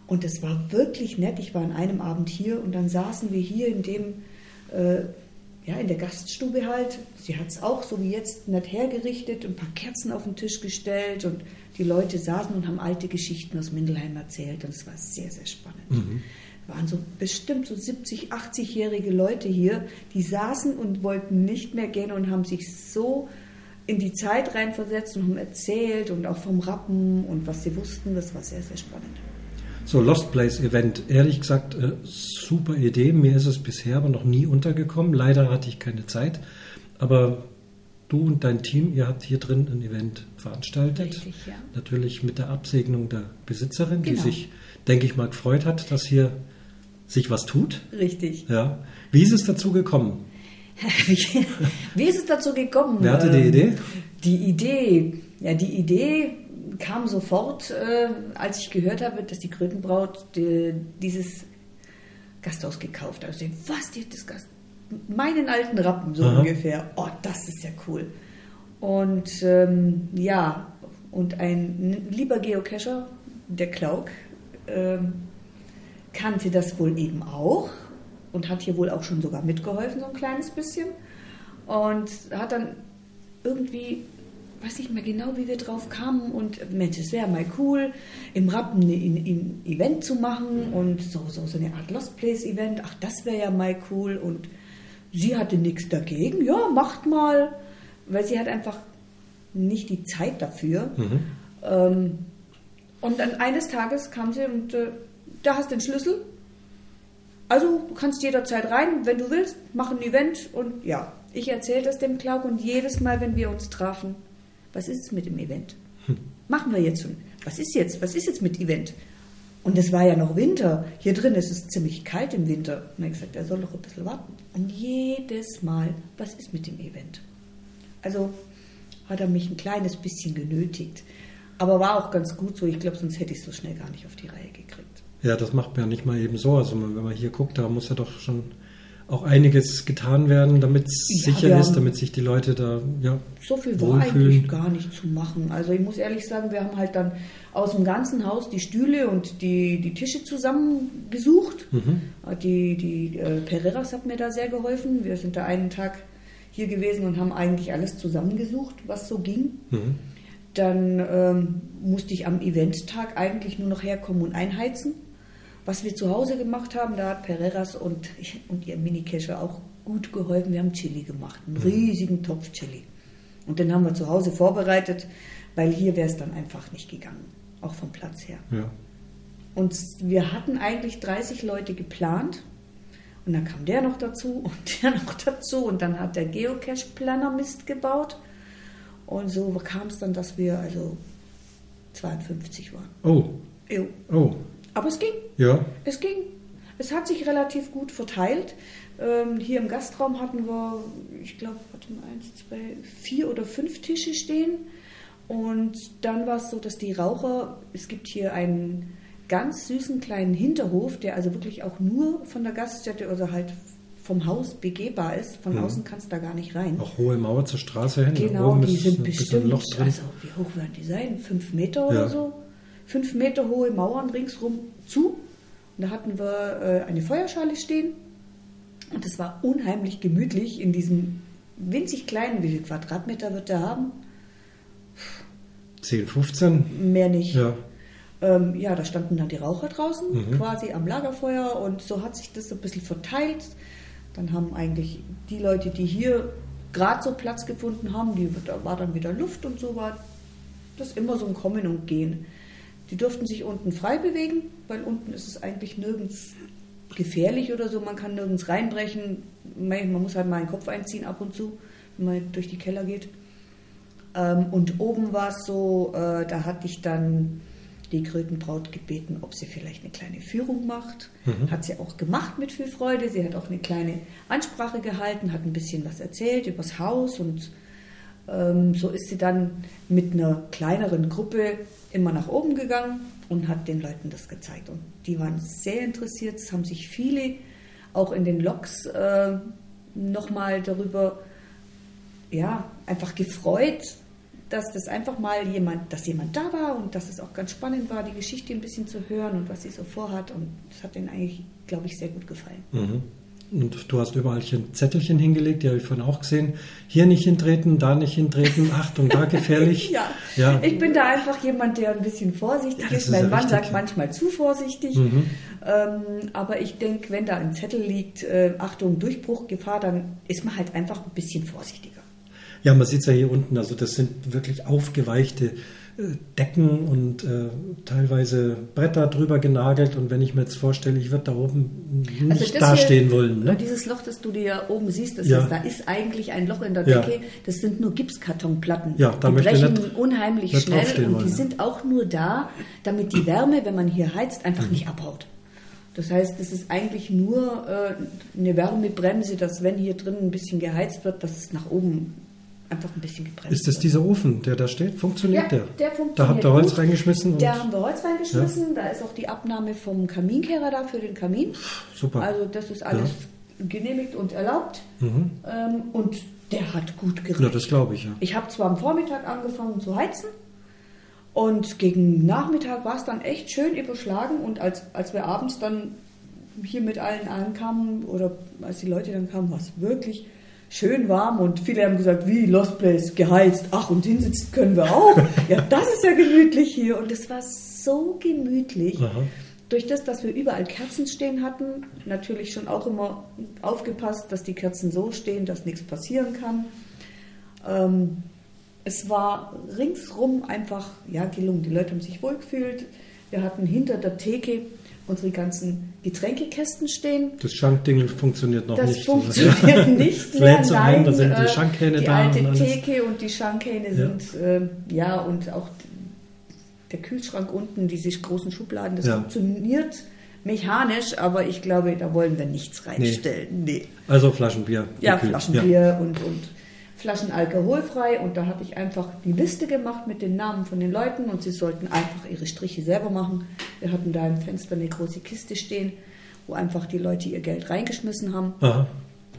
Und es war wirklich nett. Ich war an einem Abend hier und dann saßen wir hier in dem, äh, ja, in der Gaststube halt. Sie hat es auch so wie jetzt nett hergerichtet, ein paar Kerzen auf den Tisch gestellt und die Leute saßen und haben alte Geschichten aus Mindelheim erzählt und es war sehr, sehr spannend. waren so bestimmt so 70, 80-jährige Leute hier, die saßen und wollten nicht mehr gehen und haben sich so in die Zeit reinversetzt und haben erzählt und auch vom Rappen und was sie wussten. Das war sehr, sehr spannend. So, Lost Place Event. Ehrlich gesagt, äh, super Idee. Mir ist es bisher aber noch nie untergekommen. Leider hatte ich keine Zeit. Aber du und dein Team, ihr habt hier drin ein Event veranstaltet. Richtig, ja. Natürlich mit der Absegnung der Besitzerin, die Genau. sich, denke ich mal, gefreut hat, dass hier sich was tut. Richtig. Ja. Wie ist es dazu gekommen? Wie, wie ist es dazu gekommen? Wer hatte die Ähm, Idee? Die Idee, ja, die Idee kam sofort, äh, als ich gehört habe, dass die Krötenbraut die, dieses Gasthaus gekauft hat. Also, was, die hat das Gast, meinen alten Rappen so Aha. ungefähr. Oh, das ist ja cool. Und ähm, ja, und ein lieber Geocacher, der Klauk, ähm, kannte das wohl eben auch und hat hier wohl auch schon sogar mitgeholfen, so ein kleines bisschen. Und hat dann irgendwie, weiß nicht mehr genau, wie wir drauf kamen. Und Mensch, es wäre mal cool, im Rappen ein, Event zu machen und so, so, so eine Art Lost Place Event. Ach, das wäre ja mal cool. Und sie hatte nichts dagegen. Ja, macht mal. Weil sie hat einfach nicht die Zeit dafür. Ähm, und dann eines Tages kam sie und äh, da hast du den Schlüssel. Also du kannst jederzeit rein, wenn du willst, mach ein Event und ja, ich erzähle das dem Klauk und jedes Mal, wenn wir uns trafen, was ist es mit dem Event? Machen wir jetzt schon. Was ist jetzt? Was ist jetzt mit Event? Und es war ja noch Winter. Hier drin ist es ziemlich kalt im Winter. Und er hat gesagt, er soll noch ein bisschen warten. Und jedes Mal, was ist mit dem Event? Also hat er mich ein kleines bisschen genötigt. Aber war auch ganz gut so. Ich glaube, sonst hätte ich es so schnell gar nicht auf die Reihe. Ja, das macht man ja nicht mal eben so. Also wenn man hier guckt, da muss ja doch schon auch einiges getan werden, damit es Ja, sicher ist, damit sich die Leute da ja, So viel war wohlfühlen. eigentlich gar nicht zu machen. Also ich muss ehrlich sagen, wir haben halt dann aus dem ganzen Haus die Stühle und die, die Tische zusammengesucht. Die, die äh, Pereiras hat mir da sehr geholfen. Wir sind da einen Tag hier gewesen und haben eigentlich alles zusammengesucht, was so ging. Mhm. Dann ähm, musste ich am Eventtag eigentlich nur noch herkommen und einheizen. Was wir zu Hause gemacht haben, da hat Pereiras und, und ihr Mini-Kescher auch gut geholfen. Wir haben Chili gemacht, einen riesigen Topf Chili. Und den haben wir zu Hause vorbereitet, weil hier wäre es dann einfach nicht gegangen, auch vom Platz her. Ja. Und wir hatten eigentlich 30 Leute geplant. Und dann kam der noch dazu und der noch dazu. Und dann hat der Geocache-Planner Mist gebaut. Und so kam es dann, dass wir also 52 waren. Oh, Jo. oh, Aber es ging. ja. Es ging. Es hat sich relativ gut verteilt. Ähm, hier im Gastraum hatten wir, ich glaube, mal, eins, zwei, vier oder fünf Tische stehen. Und dann war es so, dass die Raucher, es gibt hier einen ganz süßen kleinen Hinterhof, der also wirklich auch nur von der Gaststätte oder halt vom Haus begehbar ist. Von mhm. außen kannst du da gar nicht rein. Auch hohe Mauer zur Straße hin. Genau, die sind bestimmt, also wie hoch werden die sein? Fünf Meter ja. oder so? Fünf Meter hohe Mauern ringsrum zu. Und da hatten wir äh, eine Feuerschale stehen. Und es war unheimlich gemütlich in diesem winzig kleinen, wie viel Quadratmeter wird der haben? 10, 15? Mehr nicht. Ja. Ähm, ja, da standen dann die Raucher draußen, mhm. quasi am Lagerfeuer und so hat sich das so ein bisschen verteilt. Dann haben eigentlich die Leute, die hier gerade so Platz gefunden haben, die, da war dann wieder Luft und so war das immer so ein Kommen und Gehen. Die durften sich unten frei bewegen, weil unten ist es eigentlich nirgends gefährlich oder so. Man kann nirgends reinbrechen. Man muss halt mal einen Kopf einziehen ab und zu, wenn man durch die Keller geht. Ähm, und oben war es so, äh, da hatte ich dann die Krötenbraut gebeten, ob sie vielleicht eine kleine Führung macht. Mhm. Hat sie auch gemacht mit viel Freude. Sie hat auch eine kleine Ansprache gehalten, hat ein bisschen was erzählt übers Haus und so ist sie dann mit einer kleineren Gruppe immer nach oben gegangen und hat den Leuten das gezeigt. Und die waren sehr interessiert. Es haben sich viele auch in den Logs äh, nochmal darüber ja, einfach gefreut, dass das einfach mal jemand, dass jemand da war und dass es auch ganz spannend war, die Geschichte ein bisschen zu hören und was sie so vorhat. Und das hat ihnen eigentlich, glaube ich, sehr gut gefallen. Mhm. Und du hast überall Zettelchen hingelegt, die habe ich vorhin auch gesehen. Hier nicht hintreten, da nicht hintreten, Achtung, da gefährlich. ja. ja. ich bin da einfach jemand, der ein bisschen vorsichtig ja, ist. Mein Mann sagt manchmal zu vorsichtig. Mhm. Ähm, aber ich denke, wenn da ein Zettel liegt, äh, Achtung, Durchbruchgefahr, dann ist man halt einfach ein bisschen vorsichtiger. Ja, man sieht es ja hier unten, also das sind wirklich aufgeweichte Decken und äh, teilweise Bretter drüber genagelt. Und wenn ich mir jetzt vorstelle, ich würde da oben also nicht dastehen hier, wollen. Ne? Dieses Loch, das du dir oben siehst, das ja. ist, da ist eigentlich ein Loch in der Decke. Ja. Das sind nur Gipskartonplatten. Ja, da die brechen nicht, unheimlich nicht schnell und wollen, die ja. sind auch nur da, damit die Wärme, wenn man hier heizt, einfach mhm. nicht abhaut. Das heißt, es ist eigentlich nur äh, eine Wärmebremse, dass wenn hier drin ein bisschen geheizt wird, dass es nach oben einfach ein bisschen gebremst. Ist das dieser Ofen, der da steht? Funktioniert ja, der? der funktioniert. Da habt ihr Holz gut. reingeschmissen? Da haben wir Holz reingeschmissen. Ja. Da ist auch die Abnahme vom Kaminkehrer da für den Kamin. Super. Also das ist alles ja. genehmigt und erlaubt. Mhm. Ähm, und der hat gut gereicht. Ja, das glaube ich, ja. Ich habe zwar am Vormittag angefangen zu heizen. Und gegen Nachmittag war es dann echt schön überschlagen. Und als, als wir abends dann hier mit allen ankamen, oder als die Leute dann kamen, war es wirklich schön warm und viele haben gesagt, wie Lost Place, geheizt, ach und hinsitzen können wir auch. ja, das ist ja gemütlich hier und es war so gemütlich. Aha. Durch das, dass wir überall Kerzen stehen hatten, natürlich schon auch immer aufgepasst, dass die Kerzen so stehen, dass nichts passieren kann. Ähm, es war ringsrum einfach ja, gelungen. Die Leute haben sich wohlgefühlt. Wir hatten hinter der Theke unsere ganzen Getränkekästen stehen. Das Schankding funktioniert noch das nicht. Das funktioniert nicht mehr. Nein, ein, da sind die äh, Schankhähne die da. Die alte Theke und die Schankhähne ja. sind, äh, ja, und auch der Kühlschrank unten, diese großen Schubladen, das ja. funktioniert mechanisch, aber ich glaube, da wollen wir nichts reinstellen. Nee. nee. Also Flaschenbier. Ja, Flaschenbier ja. und, und Flaschen alkoholfrei und da hatte ich einfach die Liste gemacht mit den Namen von den Leuten und sie sollten einfach ihre Striche selber machen. Wir hatten da im Fenster eine große Kiste stehen, wo einfach die Leute ihr Geld reingeschmissen haben. Aha.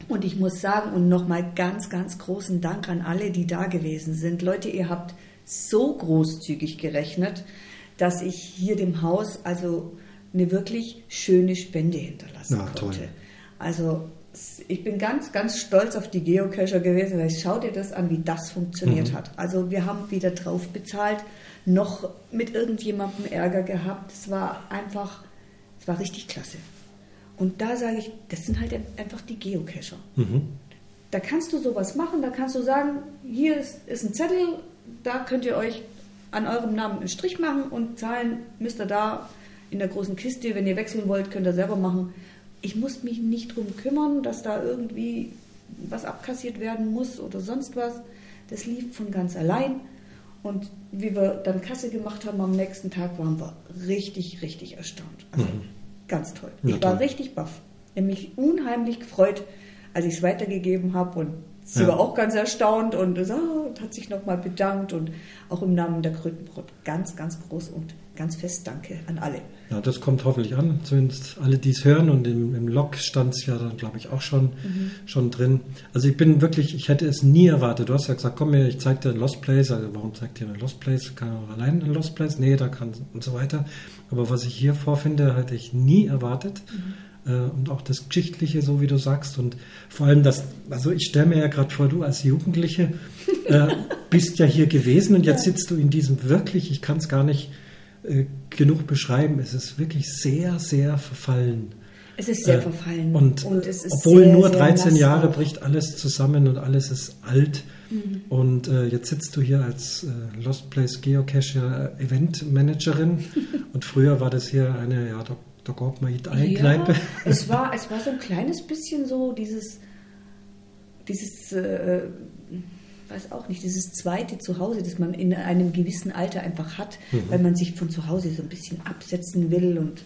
Und ich muss sagen, und nochmal ganz, ganz großen Dank an alle, die da gewesen sind. Leute, ihr habt so großzügig gerechnet, dass ich hier dem Haus also eine wirklich schöne Spende hinterlassen ja, konnte. Toll. Also ich bin ganz, ganz stolz auf die Geocacher gewesen, weil schau dir das an, wie das funktioniert mhm. hat. Also wir haben weder drauf bezahlt, noch mit irgendjemandem Ärger gehabt. Es war einfach, es war richtig klasse. Und da sage ich, das sind halt einfach die Geocacher. Mhm. Da kannst du sowas machen, da kannst du sagen, hier ist, ist ein Zettel, da könnt ihr euch an eurem Namen einen Strich machen und zahlen müsst ihr da in der großen Kiste. Wenn ihr wechseln wollt, könnt ihr selber machen ich muss mich nicht darum kümmern, dass da irgendwie was abkassiert werden muss oder sonst was. Das lief von ganz allein. Und wie wir dann Kasse gemacht haben am nächsten Tag, waren wir richtig, richtig erstaunt. Also mhm. ganz toll. ich war richtig baff. Ich habe mich unheimlich gefreut, als ich es weitergegeben habe und Sie ja. war auch ganz erstaunt und, oh, und hat sich nochmal bedankt und auch im Namen der Krötenbrot ganz, ganz groß und ganz fest Danke an alle. Ja, das kommt hoffentlich an, zumindest alle, die es hören und im, im Log stand es ja dann, glaube ich, auch schon, mhm. schon drin. Also ich bin wirklich, ich hätte es nie erwartet. Du hast ja gesagt, komm mir, ich zeig dir ein Lost Place. Also warum zeigt dir ein Lost Place? Kann auch allein ein Lost Place? Nee, da kann und so weiter. Aber was ich hier vorfinde, hätte ich nie erwartet. Mhm äh, und auch das Geschichtliche, so wie du sagst. Und vor allem das, also ich stelle mir ja gerade vor, du als Jugendliche äh, bist ja hier gewesen und jetzt sitzt du in diesem wirklich, ich kann es gar nicht äh, genug beschreiben, es ist wirklich sehr, sehr verfallen. Es ist sehr äh, verfallen. Und, und obwohl sehr, nur 13 Jahre bricht alles zusammen und alles ist alt. Mhm. Und äh, jetzt sitzt du hier als äh, Lost Place Geocacher Event Managerin. und früher war das hier eine, ja, da da gab man in eine ja, Kneipe. Es war, es war so ein kleines bisschen so dieses, dieses äh, weiß auch nicht, dieses zweite Zuhause, das man in einem gewissen Alter einfach hat, mhm. weil man sich von zu Hause so ein bisschen absetzen will und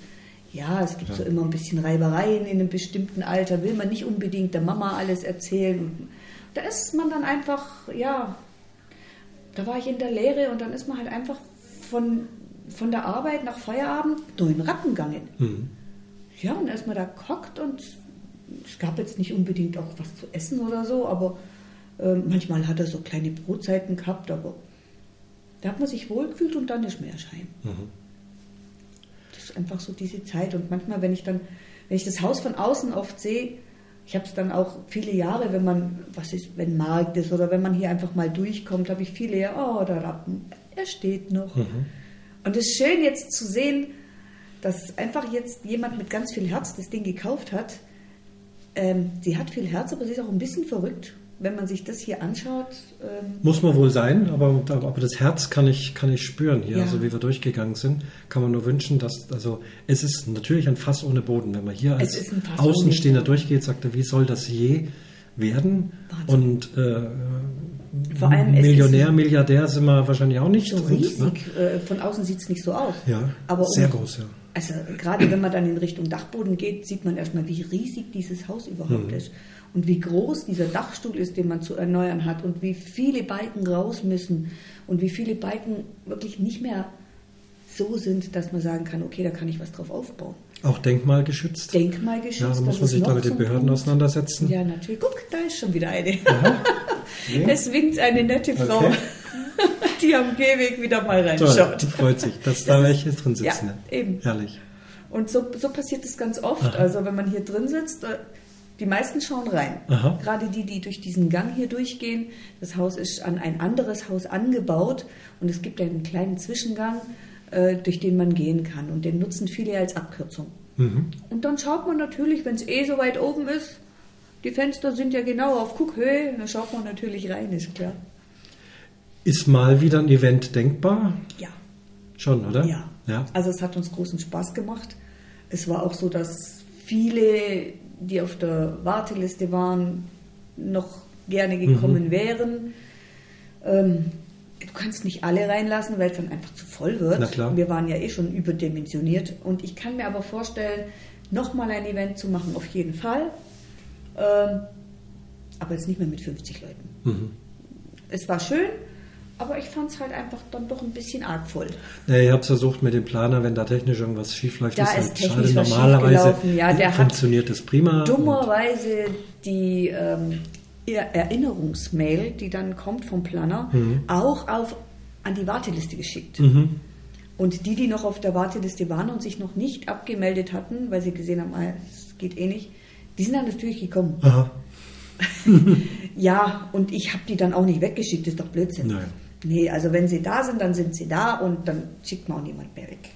ja, es gibt ja. so immer ein bisschen Reibereien in einem bestimmten Alter, will man nicht unbedingt der Mama alles erzählen. Da ist man dann einfach, ja, da war ich in der Lehre und dann ist man halt einfach von von der Arbeit nach Feierabend nur in Rappen gegangen. Mhm. Ja, und erstmal da gehockt und es gab jetzt nicht unbedingt auch was zu essen oder so, aber manchmal hat er so kleine Brotzeiten gehabt, aber da hat man sich wohlgefühlt und dann ist mehr Schein. Mhm. Das ist einfach so diese Zeit und manchmal, wenn ich dann, wenn ich das Haus von außen oft sehe, ich habe es dann auch viele Jahre, wenn man, was ist, wenn Markt ist oder wenn man hier einfach mal durchkommt, habe ich viele Jahre, oh, der Rappen, er steht noch. Mhm. Und es ist schön jetzt zu sehen, dass einfach jetzt jemand mit ganz viel Herz das Ding gekauft hat. Ähm, sie hat viel Herz, aber sie ist auch ein bisschen verrückt, wenn man sich das hier anschaut. Ähm Muss man wohl sein, aber, aber das Herz kann ich, kann ich spüren hier, ja. also wie wir durchgegangen sind. Kann man nur wünschen, dass, also es ist natürlich ein Fass ohne Boden. Wenn man hier als Außenstehender durchgeht, sagt er, wie soll das je werden? Wahnsinn. Und äh, vor allem Millionär, Milliardär sind wir wahrscheinlich auch nicht. So riesig. Ne? Äh, von außen sieht es nicht so aus. Ja, Aber sehr um, groß, ja. Also gerade wenn man dann in Richtung Dachboden geht, sieht man erstmal, wie riesig dieses Haus überhaupt mhm. ist. Und wie groß dieser Dachstuhl ist, den man zu erneuern hat. Und wie viele Balken raus müssen. Und wie viele Balken wirklich nicht mehr so sind, dass man sagen kann, okay, da kann ich was drauf aufbauen. Auch denkmalgeschützt? Denkmalgeschützt. Ja, da muss man sich da mit den Behörden auseinandersetzen. Ja, natürlich. Guck, da ist schon wieder eine. Nee. Es winkt eine nette Frau, okay. die am Gehweg wieder mal reinschaut. Toll, die freut sich, dass da welche drin sitzen. Ja, eben. Herrlich. Und so, so passiert es ganz oft. Aha. Also wenn man hier drin sitzt, äh, die meisten schauen rein. Aha. Gerade die, die durch diesen Gang hier durchgehen. Das Haus ist an ein anderes Haus angebaut und es gibt einen kleinen Zwischengang, äh, durch den man gehen kann. Und den nutzen viele als Abkürzung. Mhm. Und dann schaut man natürlich, wenn es eh so weit oben ist, die Fenster sind ja genau auf Guckhöhe, da schaut man natürlich rein, ist klar. Ist mal wieder ein Event denkbar? Ja. Schon, oder? Ja. ja. Also es hat uns großen Spaß gemacht. Es war auch so, dass viele, die auf der Warteliste waren, noch gerne gekommen mhm. wären. Ähm, du kannst nicht alle reinlassen, weil es dann einfach zu voll wird. Wir waren ja eh schon überdimensioniert. Und ich kann mir aber vorstellen, nochmal ein Event zu machen, auf jeden Fall. Ähm, aber jetzt nicht mehr mit 50 Leuten. Mhm. Es war schön, aber ich fand es halt einfach dann doch ein bisschen arg voll. Ja, ihr habt versucht mit dem Planer, wenn da technisch irgendwas schief läuft, da ist, halt schade. Normalerweise ja, der funktioniert das prima. Dummerweise die ähm, Erinnerungsmail, die dann kommt vom Planer, mhm. auch auf, an die Warteliste geschickt. Mhm. Und die, die noch auf der Warteliste waren und sich noch nicht abgemeldet hatten, weil sie gesehen haben, ah, es geht eh nicht, die sind dann natürlich gekommen. Aha. ja, und ich habe die dann auch nicht weggeschickt, das ist doch Blödsinn. Nein. Nee, also wenn sie da sind, dann sind sie da und dann schickt man auch niemand mehr weg.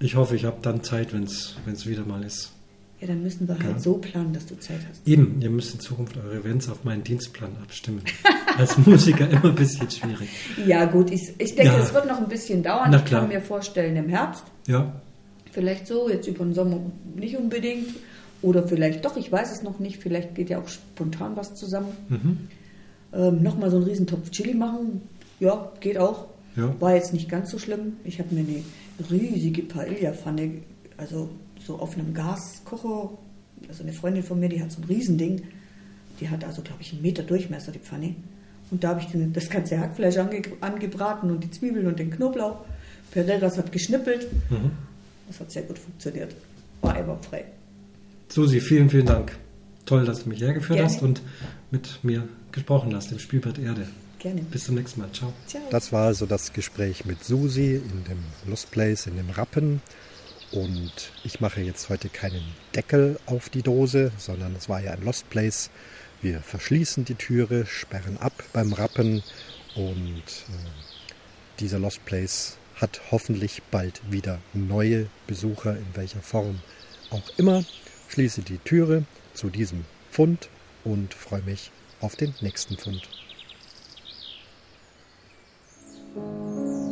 Ich hoffe, ich habe dann Zeit, wenn es wieder mal ist. Ja, dann müssen wir halt ja. halt so planen, dass du Zeit hast. Eben, ihr müsst in Zukunft eure Events auf meinen Dienstplan abstimmen. Als Musiker immer ein bisschen schwierig. Ja, gut, ich, ich denke, es wird noch ein bisschen dauern. Na, ich kann mir vorstellen, im Herbst. Ja. Vielleicht so, jetzt über den Sommer nicht unbedingt. Oder vielleicht doch, ich weiß es noch nicht, vielleicht geht ja auch spontan was zusammen. Mhm. Ähm, Nochmal so einen Riesentopf Chili machen, ja, geht auch. Ja. War jetzt nicht ganz so schlimm. Ich habe mir eine riesige Paella-Pfanne, also so auf einem Gaskocher, also eine Freundin von mir, die hat so ein Riesending. Die hat also, glaube ich, einen Meter Durchmesser, die Pfanne. Und da habe ich das ganze Hackfleisch ange, angebraten und die Zwiebeln und den Knoblauch. Pereiras hat geschnippelt. Mhm. Das hat sehr gut funktioniert. War einwandfrei. Susi, vielen, vielen Dank. Toll, dass du mich hergeführt Gerne. hast und mit mir gesprochen hast im Spielbrett Erde. Gerne. Bis zum nächsten Mal. Ciao. Ciao. Das war also das Gespräch mit Susi in dem Lost Place, in dem Rappen. Und ich mache jetzt heute keinen Deckel auf die Dose, sondern es war ja ein Lost Place. Wir verschließen die Türe, sperren ab beim Rappen und äh, dieser Lost Place hat hoffentlich bald wieder neue Besucher, in welcher Form auch immer. Schließe die Türe zu diesem Fund und freue mich auf den nächsten Fund. 了。